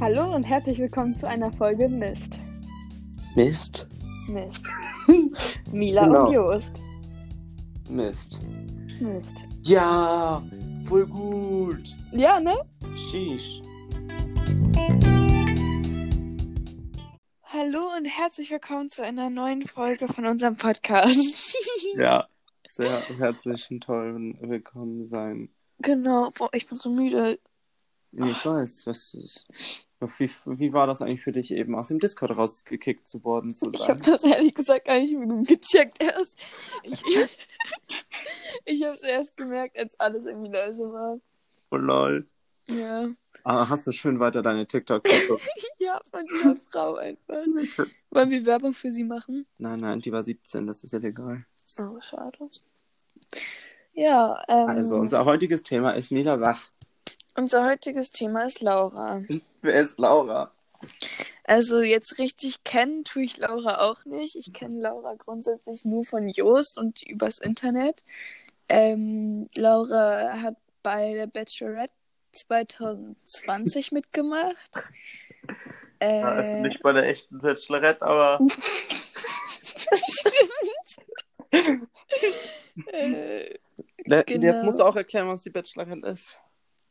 Hallo und herzlich willkommen zu einer Folge Mist. Mist? Mist. Mila Genau. und Jost. Mist. Mist. Ja, voll gut. Ja, ne? Sheesh. Hallo und herzlich willkommen zu einer neuen Folge von unserem Podcast. Ja, sehr herzlich und toll willkommen sein. genau, boah, ich bin so müde. Ich weiß, was ist. Wie, wie war das eigentlich für dich eben, aus dem Discord rausgekickt zu worden zu Ich habe das ehrlich gesagt gar nicht gecheckt erst. Ich, ich habe es erst gemerkt, als alles irgendwie leise war. Oh lol. Ja. Ah, hast du schön weiter deine TikTok geguckt? Ja, von dieser Frau einfach. Wollen wir Werbung für sie machen? Nein, nein, die war 17, das ist illegal. Oh, schade. Ja, ähm, Also, unser heutiges Thema ist Mila Sach. Unser heutiges Thema ist Laura. Wer ist Laura? Also jetzt richtig kennen tue ich Laura auch nicht. Ich kenne Laura grundsätzlich nur von Joost und übers Internet. Ähm, Laura hat bei der Bachelorette 2020 mitgemacht. Äh, Ja, ist nicht bei der echten Bachelorette, aber. Stimmt. äh, Genau. Jetzt musst du auch erklären, was die Bachelorette ist.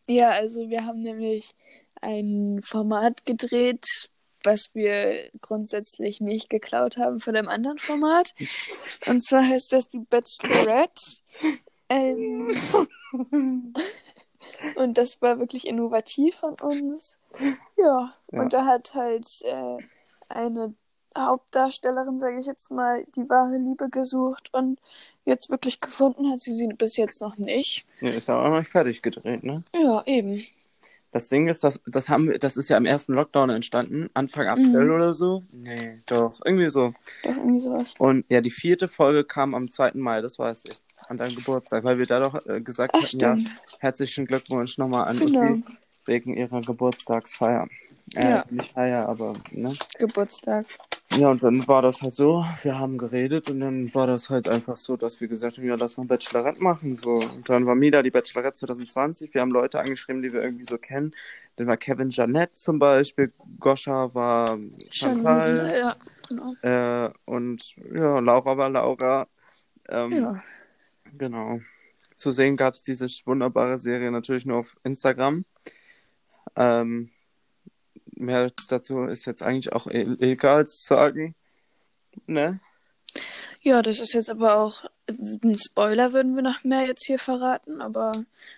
Ja, also wir haben nämlich ein Format gedreht, was wir grundsätzlich nicht geklaut haben von einem anderen Format. Und zwar heißt das die Bachelorette. Ähm, und das war wirklich innovativ von uns. Ja, Ja. und da hat halt äh, eine Hauptdarstellerin, sage ich jetzt mal, die wahre Liebe gesucht und jetzt wirklich gefunden hat sie sie bis jetzt noch nicht. Nee, ist ja auch noch nicht fertig gedreht, ne? Ja, eben. Das Ding ist, das, das haben wir, das ist ja im ersten Lockdown entstanden, Anfang April Mhm. oder so. Nee, doch, irgendwie so. Doch irgendwie sowas. Und ja, die vierte Folge kam am 2. Mai, das weiß ich, an deinem Geburtstag, weil wir da doch äh, gesagt Ach, hatten, ja, herzlichen Glückwunsch nochmal an Genau. Uschi wegen ihrer Geburtstagsfeier. Äh, Ja. nicht Feier, aber, ne? Geburtstag. Ja, und dann war das halt so, wir haben geredet und dann war das halt einfach so, dass wir gesagt haben, ja, lass mal Bachelorette machen, so. Und dann war Mila die Bachelorette 2020, wir haben Leute angeschrieben, die wir irgendwie so kennen. Dann war Kevin Janet zum Beispiel, Goscha war Chantal, Ja, genau. äh, und ja, Laura war Laura. Ähm, Ja. Genau. Zu sehen gab es diese wunderbare Serie natürlich nur auf Instagram. Ähm, mehr dazu ist jetzt eigentlich auch illegal zu sagen. Ne? Ja, das ist jetzt aber auch ein Spoiler, würden wir noch mehr jetzt hier verraten, aber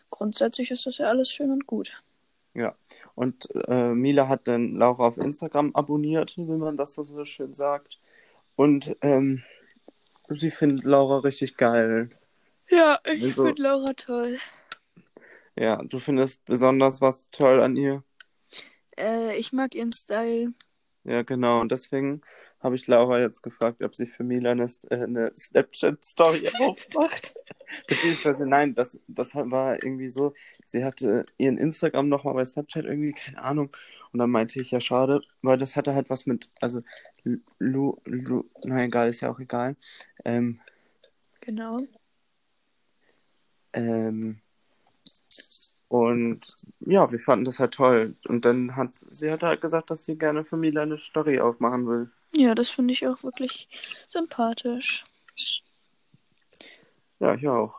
grundsätzlich ist das ja alles schön und gut. Ja. Und äh, Mila hat dann Laura auf Instagram abonniert, wie man das so, so schön sagt. Und ähm, sie findet Laura richtig geil. Ja, ich Also- finde Laura toll. Ja, du findest besonders was toll an ihr. Äh, ich mag ihren Style. Ja, genau. Und deswegen habe ich Laura jetzt gefragt, ob sie für Mila eine, äh, eine Snapchat-Story aufmacht. Beziehungsweise, nein, das, das war irgendwie so, sie hatte ihren Instagram nochmal bei Snapchat irgendwie, keine Ahnung. Und dann meinte ich, ja, schade, weil das hatte halt was mit, also, Lu, Lu, na egal, ist ja auch egal. Ähm, Genau. ähm, und ja, wir fanden das halt toll. Und dann hat sie hat halt gesagt, dass sie gerne für Mila eine Story aufmachen will. Ja, das finde ich auch wirklich sympathisch. Ja, ich auch.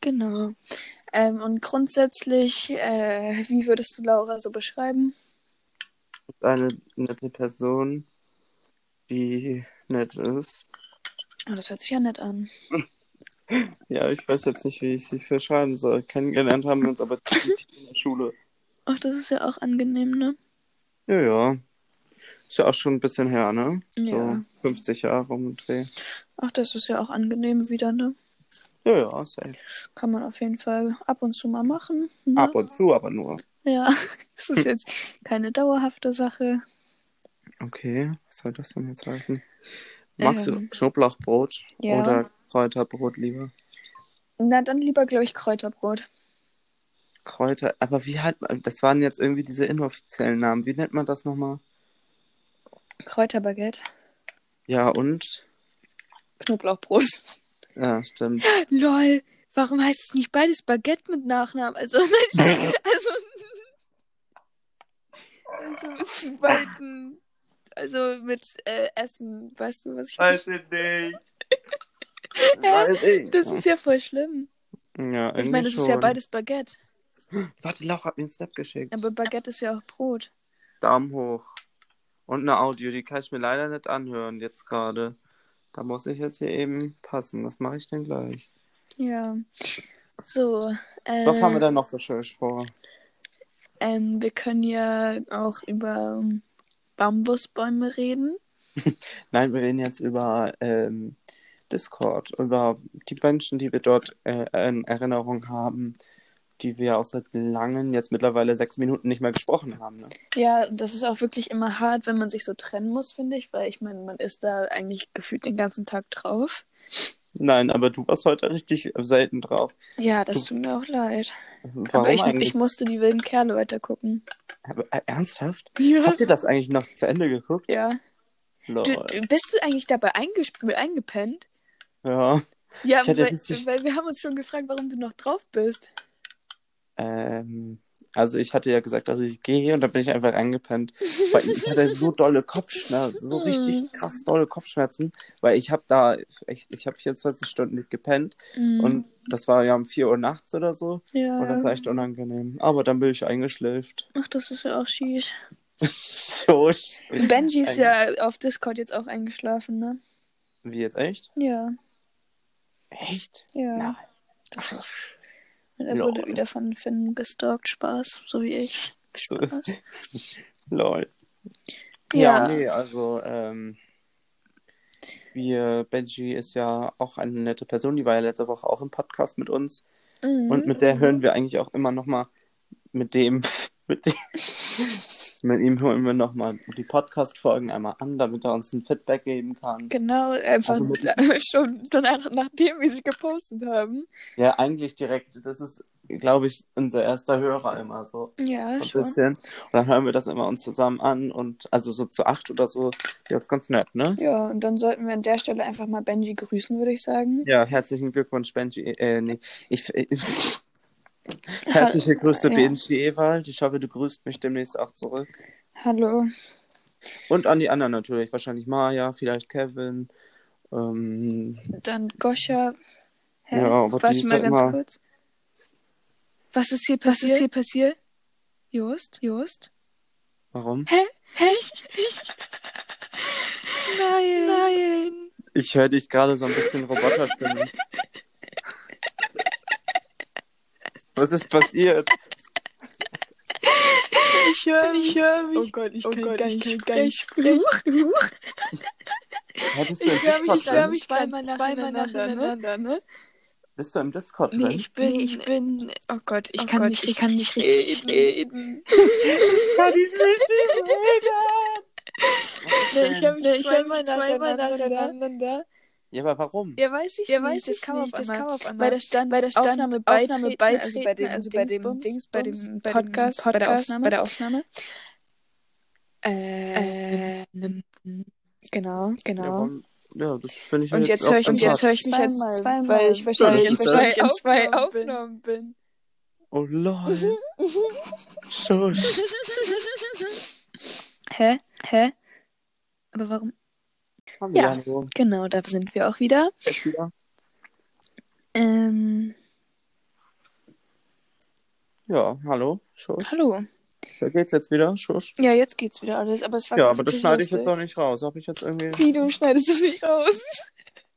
Genau. Ähm, und grundsätzlich, äh, wie würdest du Laura so beschreiben? eine nette Person, die nett ist. Oh, das hört sich ja nett an. Ja, ich weiß jetzt nicht, wie ich sie verschreiben soll. Kennengelernt haben wir uns aber in der Schule. Ach, das ist ja auch angenehm, ne? Ja, ja. Ist ja auch schon ein bisschen her, ne? Ja. So 50 Jahre um den Dreh. Ach, das ist ja auch angenehm wieder, ne? Ja, ja, safe. Kann man auf jeden Fall ab und zu mal machen. Ne? Ab und zu aber nur. Ja, das ist jetzt keine dauerhafte Sache. Okay, was soll das denn jetzt heißen? Magst Ähm, du Knoblauchbrot ja. oder Kräuterbrot lieber? Na, dann lieber, glaube ich, Kräuterbrot. Kräuter, aber wie hat man, das waren jetzt irgendwie diese inoffiziellen Namen. Wie nennt man das nochmal? Kräuterbaguette. Ja, und? Knoblauchbrot. Ja, stimmt. Lol, warum heißt es nicht beides Baguette mit Nachnamen? Also, also Also mit zweiten. Also mit äh, Essen. Weißt du, was ich Weiß ich nicht. Weiß ich. Das ist ja voll schlimm. ja, Ich meine, das schon. ist ja beides Baguette. Warte, Laura hat mir einen Snap geschickt. Aber Baguette ist ja auch Brot. Daumen hoch. Und eine Audio, die kann ich mir leider nicht anhören jetzt gerade. Da muss ich jetzt hier eben passen. Was mache ich denn gleich? Ja. So. Äh, Was haben wir denn noch so schön vor? Ähm, wir können ja auch über Bambusbäume reden. Nein, wir reden jetzt über ähm, Discord, über die Menschen, die wir dort äh, in Erinnerung haben, die wir auch seit langen, jetzt mittlerweile sechs Minuten nicht mehr gesprochen haben. Ne? Ja, das ist auch wirklich immer hart, wenn man sich so trennen muss, finde ich, weil ich meine, man ist da eigentlich gefühlt den ganzen Tag drauf. Nein, aber du warst heute richtig selten drauf. Ja, das Du- tut mir auch leid. Warum Aber ich, eigentlich? ich musste die wilden Kerle weitergucken. Aber, äh, ernsthaft? Ja. Habt ihr das eigentlich noch zu Ende geguckt? Ja. Du, bist du eigentlich dabei eingepennt? Ja. Ja, weil, richtig- weil wir haben uns schon gefragt, warum du noch drauf bist. Ähm, also ich hatte ja gesagt, dass ich gehe und dann bin ich einfach eingepennt. Weil ich hatte so dolle Kopfschmerzen, so Hm. richtig krass dolle Kopfschmerzen, weil ich habe da, ich, ich habe 24 Stunden nicht gepennt Mhm. und das war ja um 4 Uhr nachts oder so ja. und das war echt unangenehm. Aber dann bin ich eingeschläft. Ach, das ist ja auch schief. Schosch. Benji ist ja auf Discord jetzt auch eingeschlafen, ne? Wie jetzt echt? Ja, Echt? ja. Nein. Und er Lol. wurde wieder von Finn gestalkt. Spaß, so wie ich. Spaß. Lol. Ja, Ja. nee, also ähm, wir, Benji ist ja auch eine nette Person, die war ja letzte Woche auch im Podcast mit uns Mhm. und mit der hören wir eigentlich auch immer nochmal mit dem, mit dem, mit ihm hören wir nochmal die Podcast-Folgen einmal an, damit er uns ein Feedback geben kann. Genau, einfach Also mit- schon danach, nachdem wir sie gepostet haben. Ja, eigentlich direkt, das ist, glaube ich, unser erster Hörer immer so. Ja, So ein schon. bisschen. Und dann hören wir das immer uns zusammen an und also so zu acht oder so. Ja, ist ganz nett, ne? Ja, und dann sollten wir an der Stelle einfach mal Benji grüßen, würde ich sagen. Ja, herzlichen Glückwunsch, Benji. Äh, nee, ich, ich, herzliche Grüße, ja. Benji Ewald. Ich hoffe, du grüßt mich demnächst auch zurück. Hallo. Und an die anderen natürlich. Wahrscheinlich Maya, vielleicht Kevin. Ähm, Dann Goscha. Hä? Ja, aber Warte ist mal ja ganz immer- kurz. Was ist hier passiert? Was ist hier passiert? Just? Just? warum? Hä? Nein. Nein. Ich höre dich gerade so ein bisschen Roboterstimmen. Was ist passiert? Ich höre mich. Ich höre mich. Oh Gott, ich oh kann Gott, gar ich nicht kann gar nicht sprechen. im Ich höre mich, ich höre mich Zweimal zweimal nacheinander, ne? Bist du im Discord Nee, drin? ich bin, Nee, ich bin, oh Gott, ich Oh kann Gott, nicht, ich ich kann nicht nicht richtig reden. kann ich richtig Nee, ich höre mich Nee, ich höre zweimal mich zweimal nacheinander. nacheinander. Ja, aber warum? Ja, weiß ich Ja, nicht. weiß das kam auf nicht, das kam auf einmal. Bei der Stand, bei der Stand Aufnahme Aufnahme beitreten, beitreten, also bei dem also bei dem Dingsbums, Dings, bei dem Podcast, bei der Aufnahme. bei der Aufnahme. Äh, genau, genau. Ja, warum? ja das finde ich Und jetzt höre ich, jetzt höre ich mich jetzt Zweimal, zweimal, weil weil ich ich wahrscheinlich in in zwei Aufnahmen bin. Oh lol. Schuss. Hä? Hä? Aber warum? Ja. hallo. Genau, da sind wir auch wieder. Jetzt wieder. Ähm, Ja, hallo. Schuss. hallo. Da geht's jetzt wieder. Schuss. Ja, jetzt geht's wieder alles, aber es war Ja, aber das schneide ich jetzt auch nicht raus. Habe ich jetzt irgendwie. Wie, du schneidest es nicht raus?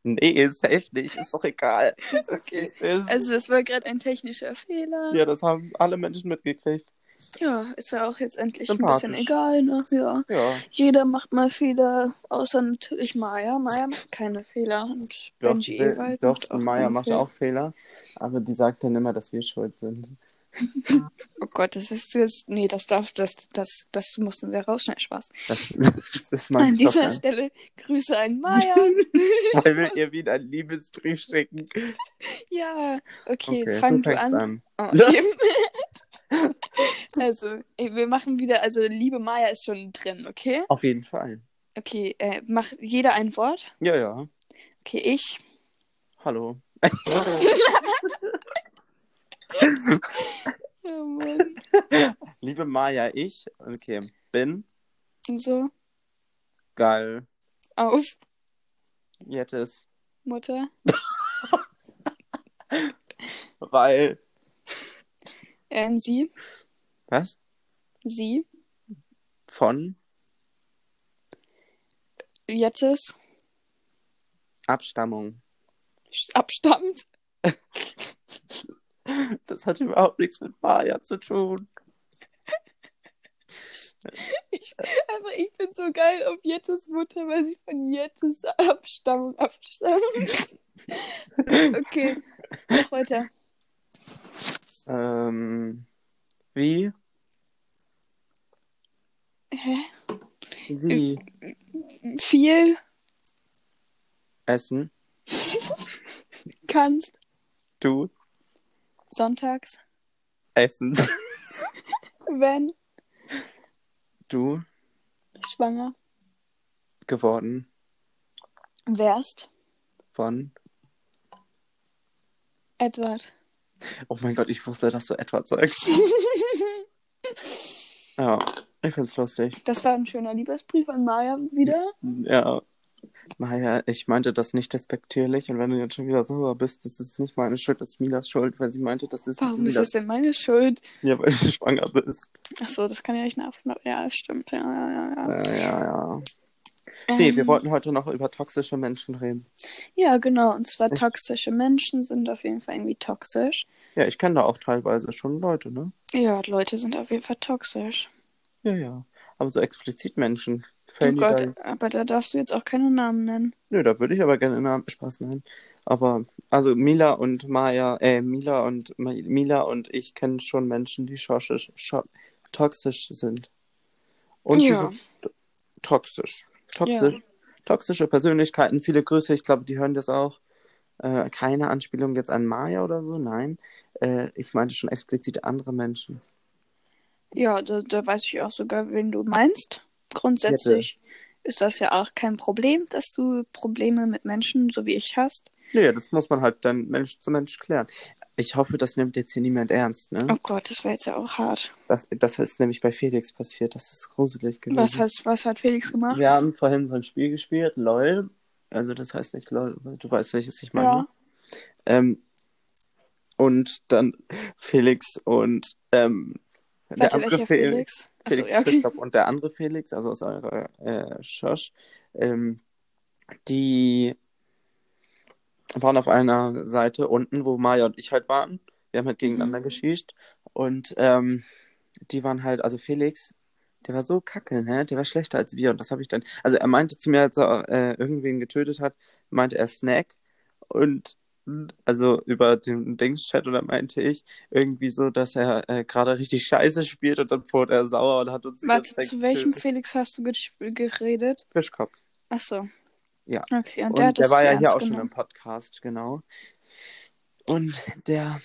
Nee, safe nicht. Ist doch egal. Okay. Es ist. Also, das war gerade ein technischer Fehler. ja, das haben alle Menschen mitgekriegt. Ja, ist ja auch jetzt endlich ein bisschen egal, ne? Ja. Ja. Jeder macht mal Fehler, außer natürlich Maya. Maya macht keine Fehler und Doch, Benji will- Ewald doch macht auch Maya macht Fehler. auch Fehler. Aber die sagt dann immer, dass wir schuld sind. Oh Gott, das ist das. Nee, das darf, das, das, das mussten wir rausschneiden. Spaß. Das, das ist mein An dieser Job, Stelle Grüße an Maya. Weil wir ihr wieder einen Liebesbrief schicken. ja, okay, Okay, fang du an. an. Oh, okay. Also, wir machen wieder, also liebe Maya ist schon drin, okay? Auf jeden Fall. Okay, äh, mach jeder ein Wort. Ja, ja. Okay, ich. Hallo. Oh. Liebe Maya, ich. Okay. bin. So, Geil. auf Jettes. Mutter. Weil. Ähm, sie. Was? Sie. Von Jettes. Abstammung. Abstammt. Das hat überhaupt nichts mit Maya zu tun. Ich, aber ich bin so geil auf Jettes Mutter, weil sie von Jettes Abstammung abstammt. okay, mach weiter. Ähm, wie? Hä? Wie? Viel Essen? kannst Du? sonntags, Essen? wenn Du? schwanger Geworden? wärst. Von? Edward. Oh mein Gott, ich wusste, dass du Edward sagst. Ja, ich find's lustig. Das war ein schöner Liebesbrief an Maya wieder. Ja. Maya, ich meinte das nicht despektierlich und wenn du jetzt schon wieder sauer bist, das ist nicht meine Schuld, das ist Milas Schuld, weil sie meinte, das ist Warum ist Milas das denn meine Schuld? Ja, weil du schwanger bist. Ach so, das kann ja nicht nach. Ja, stimmt. Ja, ja, ja. ja. Ja, ja, ja. Nee, wir Ähm, wollten heute noch über toxische Menschen reden. Ja, genau. Und zwar toxische Menschen sind auf jeden Fall irgendwie toxisch. Ja, ich kenne da auch teilweise schon Leute, ne? Ja, Leute sind auf jeden Fall toxisch. Ja, ja. Aber so explizit Menschen. Oh die da... Gott, aber da darfst du jetzt auch keine Namen nennen. Nö, da würde ich aber gerne einem Spaß nennen. Aber, also Mila und Maya, äh, Mila und Mila und ich kennen schon Menschen, die schossisch, scho toxisch sind. Und die Ja. sind t- toxisch. Toxisch. Toxische Persönlichkeiten, viele Grüße, ich glaube, die hören das auch. Äh, keine Anspielung jetzt an Maya oder so, nein. Äh, ich meinte schon explizit andere Menschen. Ja, da, da weiß ich auch sogar, wen du meinst. Grundsätzlich ist das ja auch kein Problem, dass du Probleme mit Menschen so wie ich hast. Nee, das muss man halt dann Mensch zu Mensch klären. Ich hoffe, das nimmt jetzt hier niemand ernst, ne? Oh Gott, das wäre jetzt ja auch hart. Das, das ist nämlich bei Felix passiert. Das ist gruselig gewesen. Was, hast, was hat Felix gemacht? Wir haben vorhin so ein Spiel gespielt, LOL. Also das heißt nicht LOL, du weißt welches ich meine. Ja. Ähm, und dann Felix und ähm, der Warte, andere welcher Felix, Felix? Achso, Felix ja, okay. Christoph und der andere Felix, also aus eurer äh, Schosch, ähm, die waren auf einer Seite unten, wo Maya und ich halt waren. Wir haben halt gegeneinander Mhm. geschießt. Und ähm, die waren halt, also Felix, der war so kacke, ne? Der war schlechter als wir. Und das habe ich dann. Also er meinte zu mir, als er äh, irgendwen getötet hat, meinte er Snack. Und also über den Dings-Chat oder meinte ich irgendwie so, dass er äh, gerade richtig scheiße spielt und dann wurde er sauer und hat uns Warte, zu welchem getötet. Felix hast du geredet? Fischkopf. Achso. Ja. Okay, und, Und der hat der war ja hier auch schon genommen. im Podcast, genau. Und der,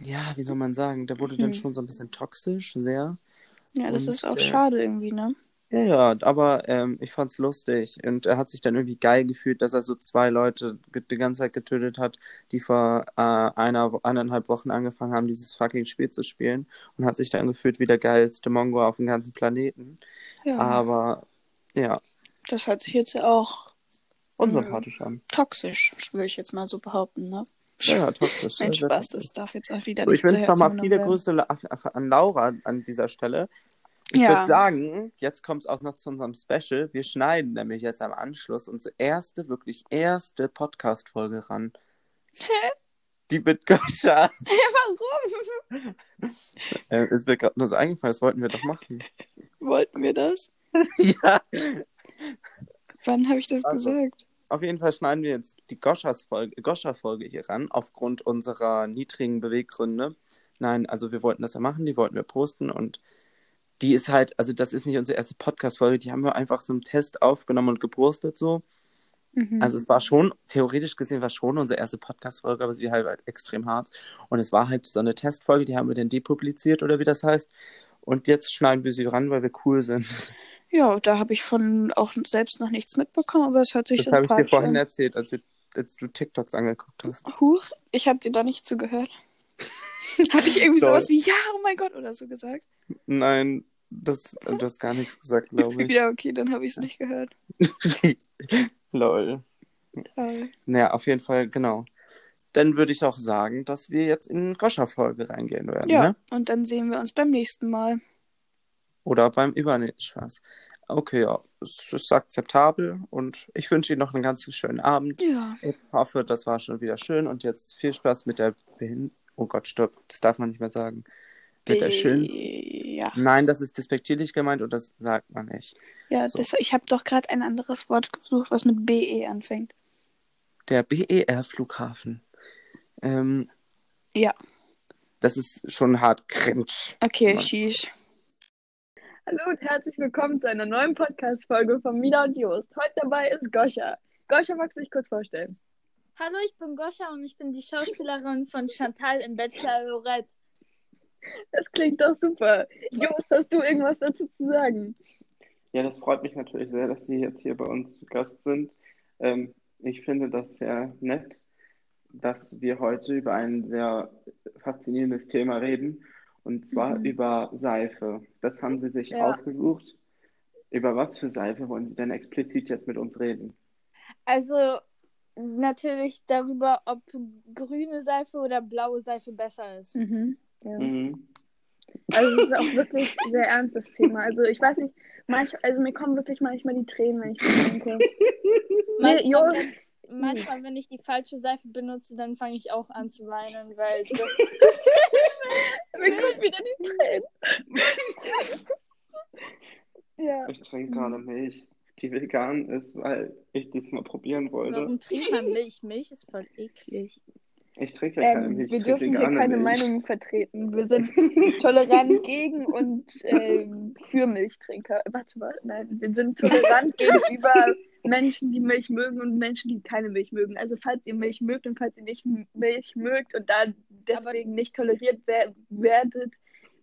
ja, wie soll man sagen, der wurde dann Hm. schon so ein bisschen toxisch, sehr. Ja, das und ist auch der- schade irgendwie, ne? Ja, ja, aber ähm, ich fand's lustig und er hat sich dann irgendwie geil gefühlt, dass er so zwei Leute die ganze Zeit getötet hat, die vor äh, einer, eineinhalb Wochen angefangen haben, dieses fucking Spiel zu spielen und hat sich dann gefühlt wie der geilste Mongo auf dem ganzen Planeten. Ja. Aber ja, Das hört sich jetzt ja auch unsympathisch an. toxisch, würde ich jetzt mal so behaupten, ne? Ja, ja, toxisch. Ein sehr, sehr Spaß, das darf jetzt auch wieder So, ich nicht zu wünsche nochmal viele genommen Grüße an Laura an dieser Stelle. Ich Ja. würde sagen, jetzt kommt es auch noch zu unserem Special. Wir schneiden nämlich jetzt am Anschluss unsere erste, wirklich erste Podcast-Folge ran. Die mit Goscha. werden. Warum? Äh, ist mir gerade nur so eingefallen, das wollten wir doch machen. Wollten wir das? ja. Wann habe ich das Also. gesagt? Auf jeden Fall schneiden wir jetzt die Goscha-Folge Goscha-Folge hier ran, aufgrund unserer niedrigen Beweggründe. Nein, also wir wollten das ja machen, die wollten wir posten und die ist halt, also das ist nicht unsere erste Podcast-Folge, die haben wir einfach so im Test aufgenommen und gepostet so. Mhm. Also es war schon, theoretisch gesehen war schon unsere erste Podcast-Folge, aber sie war halt extrem hart. Und es war halt so eine Testfolge, die haben wir dann depubliziert oder wie das heißt. Und jetzt schneiden wir sie ran, weil wir cool sind. ja, da habe ich von auch selbst noch nichts mitbekommen, aber es hört sich Das habe ich dir vorhin an. erzählt, als, wir, als du TikToks angeguckt hast. Huch, ich habe dir da nicht zugehört. habe ich irgendwie Toll. sowas wie ja, oh mein Gott oder so gesagt? Nein, Das, du hast gar nichts gesagt, glaube ich. Ja, okay, dann habe ich es nicht gehört. Lol. Toll. Naja, auf jeden Fall, genau. Dann würde ich auch sagen, dass wir jetzt in Goscha-Folge reingehen werden, Ja, ne? und dann sehen wir uns beim nächsten Mal. Oder beim übernächsten Spaß. Okay, ja, es ist akzeptabel und ich wünsche Ihnen noch einen ganz schönen Abend. Ja. Ich hoffe, das war schon wieder schön und jetzt viel Spaß mit der Behin... Oh Gott, stopp, das darf man nicht mehr sagen. Mit der schönsten... Ja, Nein, das ist despektierlich gemeint und das sagt man nicht. ja So. das, ich habe doch gerade ein anderes Wort gesucht, was mit BE anfängt. Der BER-Flughafen. Ähm, Ja. das ist schon hart cringe. Okay, sheesh. Hallo und herzlich willkommen zu einer neuen Podcast-Folge von Mila und Jost. Heute dabei ist Goscha. Goscha, magst du dich kurz vorstellen? Hallo, ich bin Goscha und ich bin die Schauspielerin von Chantal im Bachelor Lorette. Das klingt doch super. Jost, hast du irgendwas dazu zu sagen? Ja, das freut mich natürlich sehr, dass Sie jetzt hier bei uns zu Gast sind. Ähm, ich finde das sehr nett, dass wir heute über ein sehr faszinierendes Thema reden, und zwar Mhm. über Seife. Das haben Sie sich Ja. ausgesucht. Über was für Seife wollen Sie denn explizit jetzt mit uns reden? Also natürlich darüber, ob grüne Seife oder blaue Seife besser ist. Mhm. Ja. Mhm. Also es ist auch wirklich ein sehr ernstes Thema. Also ich weiß nicht, manch, also mir kommen wirklich manchmal die Tränen, wenn ich das denke. Nee, Manchmal, Jost, wenn, manchmal, wenn ich die falsche Seife benutze, dann fange ich auch an zu weinen, weil das mir kommen wieder die Tränen. ja. Ich trinke gerade Milch, die vegan ist, weil ich das mal probieren wollte. Warum trinkt man Milch? Milch ist voll eklig. Ich trinke ja keine Ähm, Milch, wir dürfen hier keine Milch. Meinungen vertreten. Wir sind tolerant gegen und ähm, für Milchtrinker. Warte mal, nein, wir sind tolerant gegenüber Menschen, die Milch mögen und Menschen, die keine Milch mögen. Also falls ihr Milch mögt und falls ihr nicht Milch mögt und da deswegen nicht toleriert wer werdet,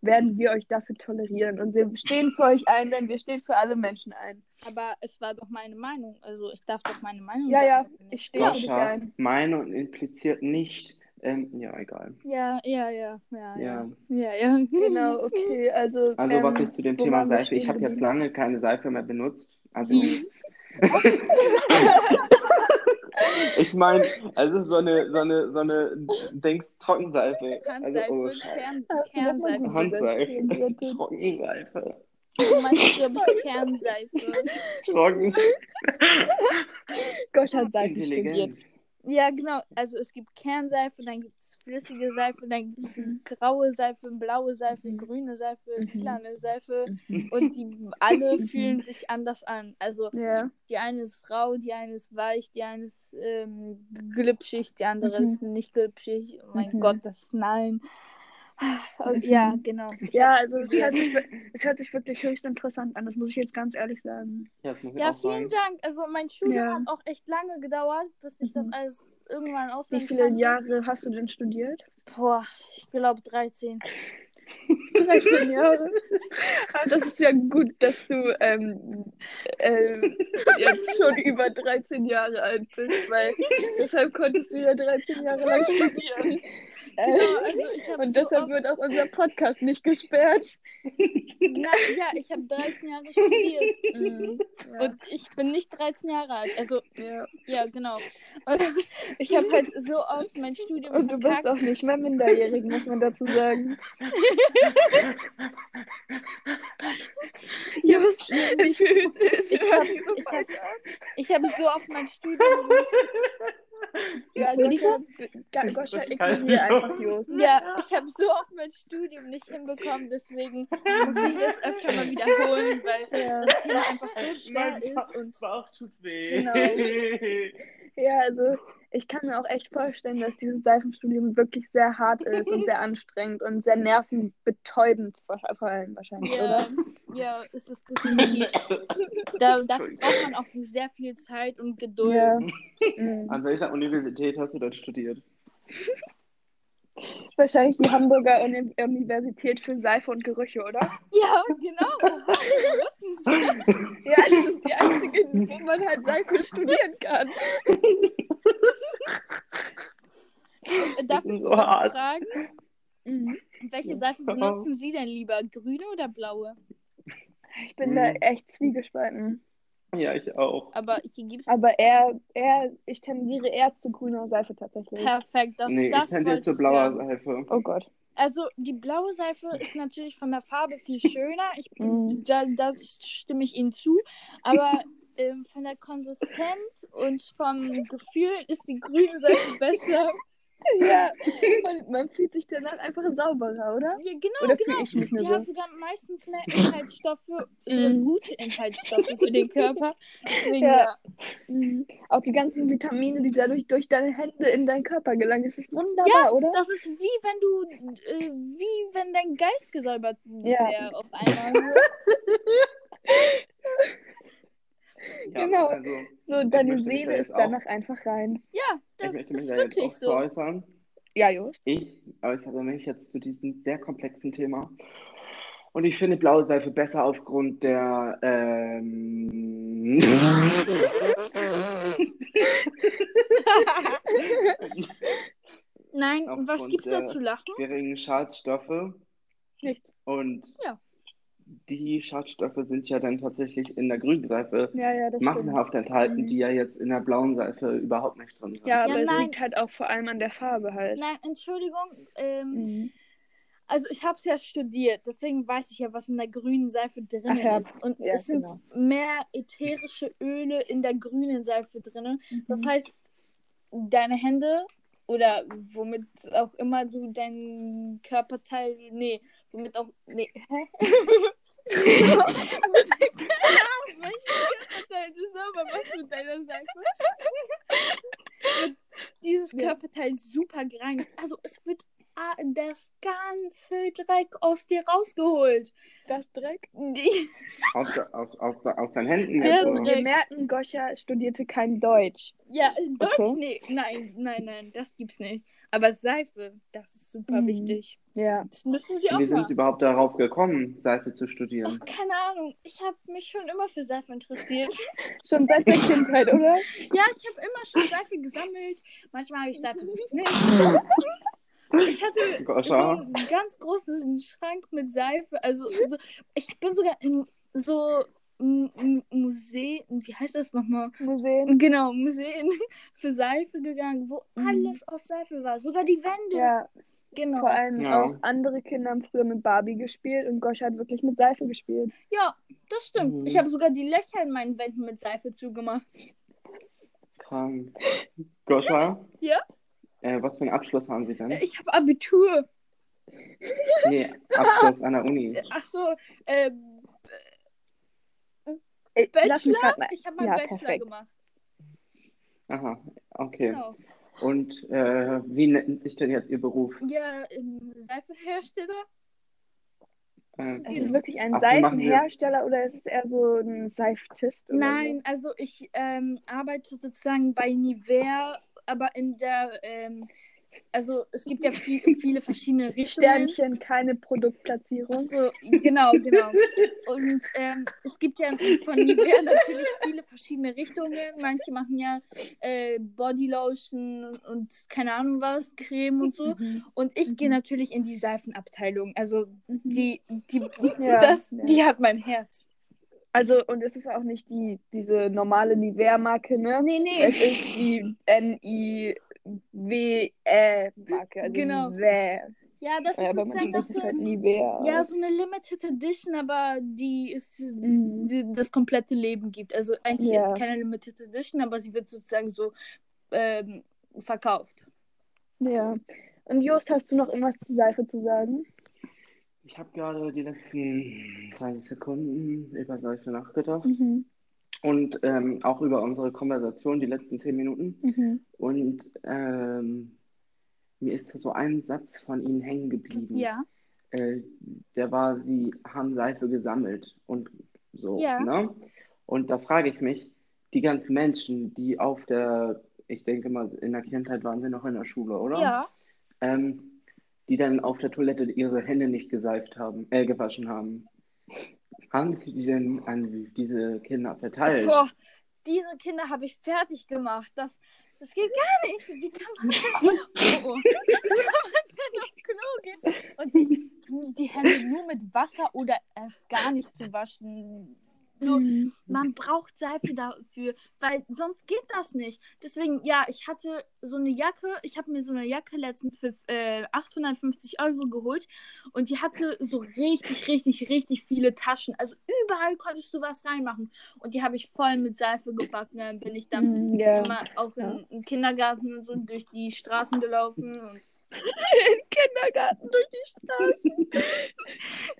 werden wir euch dafür tolerieren. Und wir stehen für euch ein, denn wir stehen für alle Menschen ein. Aber es war doch meine Meinung. Also ich darf doch meine Meinung Ja, ja, sagen. ich stehe für dich ein. Meinung impliziert nicht, ähm, ja, egal. Ja, ja, ja, ja, ja. Ja. Ja, ja. Genau, okay. Also, Also ähm, was ich zu dem Thema Seife, ich habe jetzt lange keine Seife mehr benutzt. Also Wie? ich meine, also so eine, so eine, so eine Dings Trockenseife. Also, Handseife, oh. Kern, das mal Kernseife. Handseife. Trockenseife. Du meinst, glaube ich, Kernseife. Trockenseife. Gott hat Seife studiert. Ja, genau. Also es gibt Kernseife, dann gibt es flüssige Seife, dann gibt es graue Seife, blaue Seife, Mhm. grüne Seife, Mhm. lilane Seife. Mhm. Und die alle Mhm. fühlen sich anders an. Also Ja. die eine ist rau, die eine ist weich, die eine ist ähm, glitschig, die andere Mhm. ist nicht glitschig. Oh mein Mhm. Gott, das nein. Mhm. Ja, genau. Ich Ja, also es hört, sich, es hört sich wirklich höchst interessant an, das muss ich jetzt ganz ehrlich sagen. Ja, das muss ich Ja, auch vielen sagen. Dank. Also mein Studium Ja. hat auch echt lange gedauert, bis ich das Mhm. alles irgendwann Wie auswendig viele kannte. Jahre hast du denn studiert? Boah, ich glaube 13. 13 Jahre. Aber das ist ja gut, dass du ähm, ähm, jetzt schon über 13 Jahre alt bist, weil deshalb konntest du ja 13 Jahre lang studieren. Äh, Genau, also ich habe und so deshalb oft, wird auch unser Podcast nicht gesperrt. na, ja, ich habe 13 Jahre studiert Mhm. Ja. und ich bin nicht 13 Jahre alt. Also ja. ja, genau. Und ich habe halt so oft mein Studium Und du bist auch nicht mehr minderjährig, muss man dazu sagen. Es fühlt es Ich hört hab- so ich hab-. Ich habe so oft mein Studium nicht Ja, Entschuldigung? Goscha, ignoriere einfach Jost. Ja, ich habe so oft mein Studium nicht hinbekommen, deswegen muss ich das öfter mal wiederholen, weil Ja. das Thema einfach so schwer ist und Bauch tut weh. Genau. ja, also ich kann mir auch echt vorstellen, dass dieses Seifenstudium wirklich sehr hart ist und sehr anstrengend und sehr nervenbetäubend vor, vor allem wahrscheinlich, ja, oder? ja, es ist definitiv. Da, dafür braucht man auch sehr viel Zeit und Geduld. Ja. Mhm. An welcher Universität hast du denn studiert? Ist wahrscheinlich die Hamburger Uni Universität für Seife und Gerüche, oder? Ja, genau. Wissen es. Ja, das ist die einzige, wo man halt Seife studieren kann. Darf Das ist ich so was hart. fragen? Mhm. Welche Seife benutzen Sie denn lieber? Grüne oder blaue? Ich bin da Mhm. echt zwiegespalten. Ja, ich auch. Aber hier gibt's Aber eher, eher, ich tendiere eher zu grüner Seife tatsächlich. perfekt. Das, nee, das ich tendiere zu ich blauer hören. Seife. Oh Gott. Also die blaue Seife ist natürlich von der Farbe viel schöner. Ich, Mhm. da, das stimme ich Ihnen zu. Aber ähm, von der Konsistenz und vom Gefühl ist die grüne Seife besser. Ja, man, man fühlt sich danach einfach sauberer, oder? Ja, genau, Oder genau. ich mich nur Die so? hat sogar meistens mehr Inhaltsstoffe, sogar Mhm. gute Inhaltsstoffe für den Körper. Deswegen, Ja. ja. Mhm. Auch die ganzen Vitamine, die dadurch durch deine Hände in deinen Körper gelangen. Das ist wunderbar, oder? Das ist wie wenn du, äh, wie wenn dein Geist gesäubert Ja. wäre auf einmal. Ja, Genau. Also, So, deine Seele ist auch- danach einfach rein. Ja, ich das möchte mich ist da jetzt auch so. äußern. Ja, Just. Ich äußere mich jetzt zu diesem sehr komplexen Thema. Und ich finde blaue Seife besser aufgrund der. Ähm... Nein, was Aufgrund gibt's da zu lachen? geringen Schadstoffe. Nichts. Und Ja. Die Schadstoffe sind ja dann tatsächlich in der grünen Seife Ja, ja, das stimmt. massenhaft enthalten, Mhm. die ja jetzt in der blauen Seife überhaupt nicht drin sind. Ja, Ja, aber es nein. liegt halt auch vor allem an der Farbe halt. Nein, Entschuldigung. Ähm, Mhm. Also ich habe es ja studiert, deswegen weiß ich ja, was in der grünen Seife drin Ach ja, ist. Und ja, es sind genau. mehr ätherische Öle in der grünen Seife drin. Das Mhm. heißt, deine Hände oder womit auch immer du deinen Körperteil, nee, womit auch, nee, hä? Keine Ahnung, du sauber machst mit deiner Seife. Dieses. Körperteil super gereinigt. Also es wird das ganze Dreck aus dir rausgeholt. Das Dreck. Die, Aus, aus, aus, aus deinen Händen. Der jetzt, Also, wir merken, Goscha studierte kein Deutsch. ja, Deutsch, Okay. nee, nein, nein, nein, das gibt's nicht. Aber Seife, das ist super Mhm. wichtig. Ja. Das müssen sie auch Wie sind. Sie überhaupt darauf gekommen, Seife zu studieren? Ach, keine Ahnung. Ich habe mich schon immer für Seife interessiert. Schon seit der Kindheit, oder? Ja, ich habe immer schon Seife gesammelt. Manchmal habe ich Seife geknipst. Ich hatte so einen ganz großen Schrank mit Seife. Also, so, ich bin sogar in so Museen, wie heißt das nochmal? Museen. Genau, Museen für Seife gegangen, wo Mhm. alles aus Seife war. Sogar die Wände. Ja, Genau. vor allem Ja. auch andere Kinder haben früher mit Barbie gespielt und Goscha hat wirklich mit Seife gespielt. Ja, das stimmt. Mhm. Ich habe sogar die Löcher in meinen Wänden mit Seife zugemacht. Krank. Goscha? Ja? Äh, was für einen Abschluss haben Sie denn? Äh, Ich habe Abitur. Nee, Abschluss an der Uni. Äh, Ach so, äh, lass mich Bachelor? Ich habe meinen Ja, Bachelor perfekt. gemacht. Aha, okay. Genau. Und äh, wie nennt sich denn jetzt Ihr Beruf? Ja, ähm, Seifenhersteller? Äh, Ist es wirklich ein Ach so, Seifenhersteller oder ist es eher so ein Seiftist? Nein, also ich ähm, arbeite sozusagen bei Nivea, aber in der, ähm, also es gibt ja viel, viele verschiedene? Richtungen. Sternchen, keine Produktplatzierung. Ach so, genau, genau. Und ähm, es gibt ja von Nivea natürlich viele verschiedene Richtungen. Manche machen ja äh, Bodylotion und keine Ahnung was, Creme und so. Mhm. Und ich gehe Mhm. natürlich in die Seifenabteilung. Also Mhm. die, die, Ja, das, die hat mein Herz. Also, und es ist auch nicht die, diese normale Nivea-Marke, ne? Nee, nee. Es ist die N-I-W-E-Marke. Also Genau. Nivea. Ja, das ist sozusagen noch spricht so, halt Nivea. ja, so eine Limited Edition, aber die ist Mhm. die das komplette Leben gibt. Also eigentlich Ja. ist es keine Limited Edition, aber sie wird sozusagen so ähm, verkauft. Ja. Und Jost, hast du noch irgendwas zu Seife zu sagen? Ich habe gerade die letzten 20 Sekunden über Seife nachgedacht Mhm. und ähm, auch über unsere Konversation, die letzten 10 Minuten. Mhm. Und ähm, mir ist so ein Satz von Ihnen hängen geblieben. Ja. Äh, der war, Sie haben Seife gesammelt und so. Ja. Ne? Und da frage ich mich, die ganzen Menschen, die auf der, ich denke mal, in der Kindheit waren wir noch in der Schule, oder? Ja. Ähm, die dann auf der Toilette ihre Hände nicht geseift haben, äh, gewaschen haben. Haben Sie die denn an diese Kinder verteilt? Boah, diese Kinder habe ich fertig gemacht. Das, das geht gar nicht. Wie kann man denn, oh, oh. Wie kann man denn auf Klo gehen und sich die Hände nur mit Wasser oder erst gar nicht zu waschen. So, Mhm. man braucht Seife dafür, weil sonst geht das nicht. Deswegen, ja, ich hatte so eine Jacke, ich habe mir so eine Jacke letztens für äh, 850 Euro geholt und die hatte so richtig, richtig, richtig viele Taschen. Also überall konntest du was reinmachen. Und die habe ich voll mit Seife gebacken. Dann bin ich dann Mhm, immer auch im Kindergarten und so durch die Straßen gelaufen. Und, Kindergarten durch die Straße.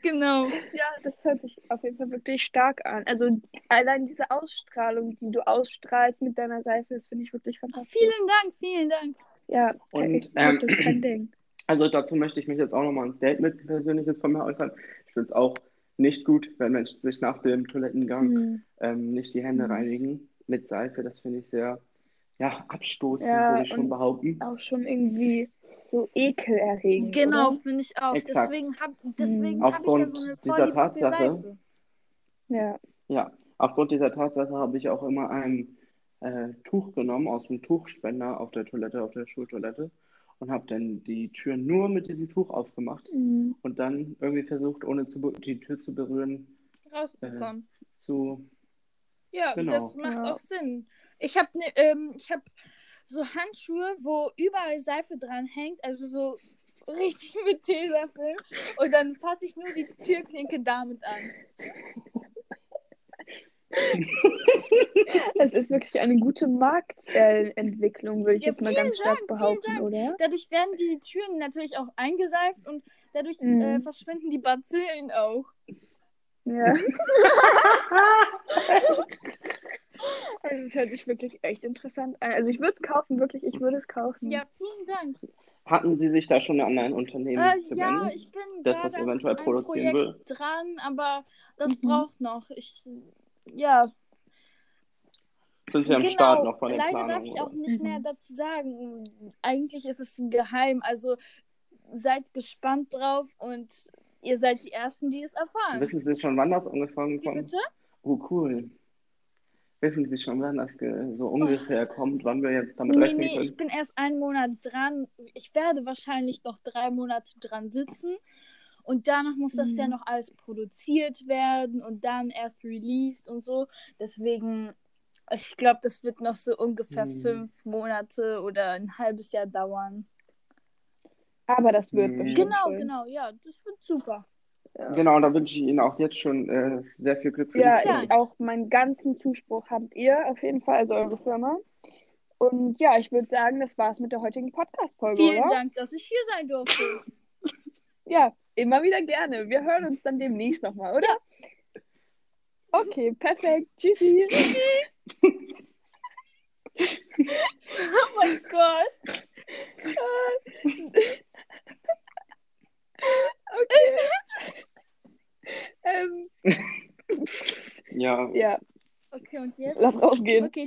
genau. Ja, das hört sich auf jeden Fall wirklich stark an. Also allein diese Ausstrahlung, die du ausstrahlst mit deiner Seife, das finde ich wirklich fantastisch. Vielen Dank, vielen Dank. Ja, Und, ich, ähm, das ist kein Ding. Also dazu möchte ich mich jetzt auch nochmal ein Statement persönliches von mir äußern. Ich finde es auch nicht gut, wenn Menschen sich nach dem Toilettengang Mhm. ähm, nicht die Hände Mhm. reinigen mit Seife. Das finde ich sehr, ja, abstoßend, Ja, würde ich schon behaupten. Auch schon irgendwie so ekelerregend. Genau, finde ich auch. Exakt. Deswegen habe deswegen Mhm. hab ich ja Aufgrund so eine dieser Vorliebe für Tatsache-. Ja. Ja, aufgrund dieser Tatsache habe ich auch immer ein äh, Tuch genommen aus dem Tuchspender auf der Toilette, auf der Schultoilette und habe dann die Tür nur mit diesem Tuch aufgemacht Mhm. und dann irgendwie versucht, ohne zu, die Tür zu berühren, rausbekommen. zu. ja, genau. das macht Ja. auch Sinn. Ich habe ne, ähm, ich hab so Handschuhe, wo überall Seife dran hängt, also so richtig mit Tesafilm. Und dann fasse ich nur die Türklinke damit an. Es ist wirklich eine gute Marktentwicklung, würde ich Ja, jetzt mal ganz stark Dank, behaupten, oder? Dadurch werden die Türen natürlich auch eingeseift und dadurch Mhm. äh, verschwinden die Bazillen auch. Ja. Also es hört sich wirklich echt interessant an. Also ich würde es kaufen, wirklich, ich würde es kaufen. Ja, vielen Dank. Hatten Sie sich da schon an ein Unternehmen Äh, ja, ich bin das das gerade an eventuell einem produzieren Projekt dran, aber das Mhm. braucht noch. Ich, ja, Sind Sie am genau. Start noch von den Leider Planungen? darf ich auch oder? nicht Mhm. mehr dazu sagen. Eigentlich ist es geheim. Also seid gespannt drauf und ihr seid die Ersten, die es erfahren. Wissen Sie schon, wann das angefangen Wie kommt? bitte? Oh, cool. Wissen Sie schon, wann das so ungefähr kommt, wann wir jetzt damit Nee, rechnen nee, können? ich bin erst einen Monat dran. Ich werde wahrscheinlich noch drei Monate dran sitzen. Und danach muss das Mhm. ja noch alles produziert werden und dann erst released und so. Deswegen, ich glaube, das wird noch so ungefähr Mhm. fünf Monate oder ein halbes Jahr dauern. Aber das wird Mhm. bestimmt Genau, schön. genau, ja, das wird super. Ja. Genau, da wünsche ich Ihnen auch jetzt schon äh, sehr viel Glück für Ja, die Ja. ich auch. Meinen ganzen Zuspruch habt ihr auf jeden Fall, also eure Firma. Und ja, ich würde sagen, das war's mit der heutigen Podcast-Folge, Vielen oder? Dank, dass ich hier sein durfte. Ja, immer wieder gerne. Wir hören uns dann demnächst nochmal, oder? Okay, perfekt. Tschüssi. oh mein Gott. Okay. Ähm, Ja, ja, Okay, und jetzt? lass rausgehen. Okay,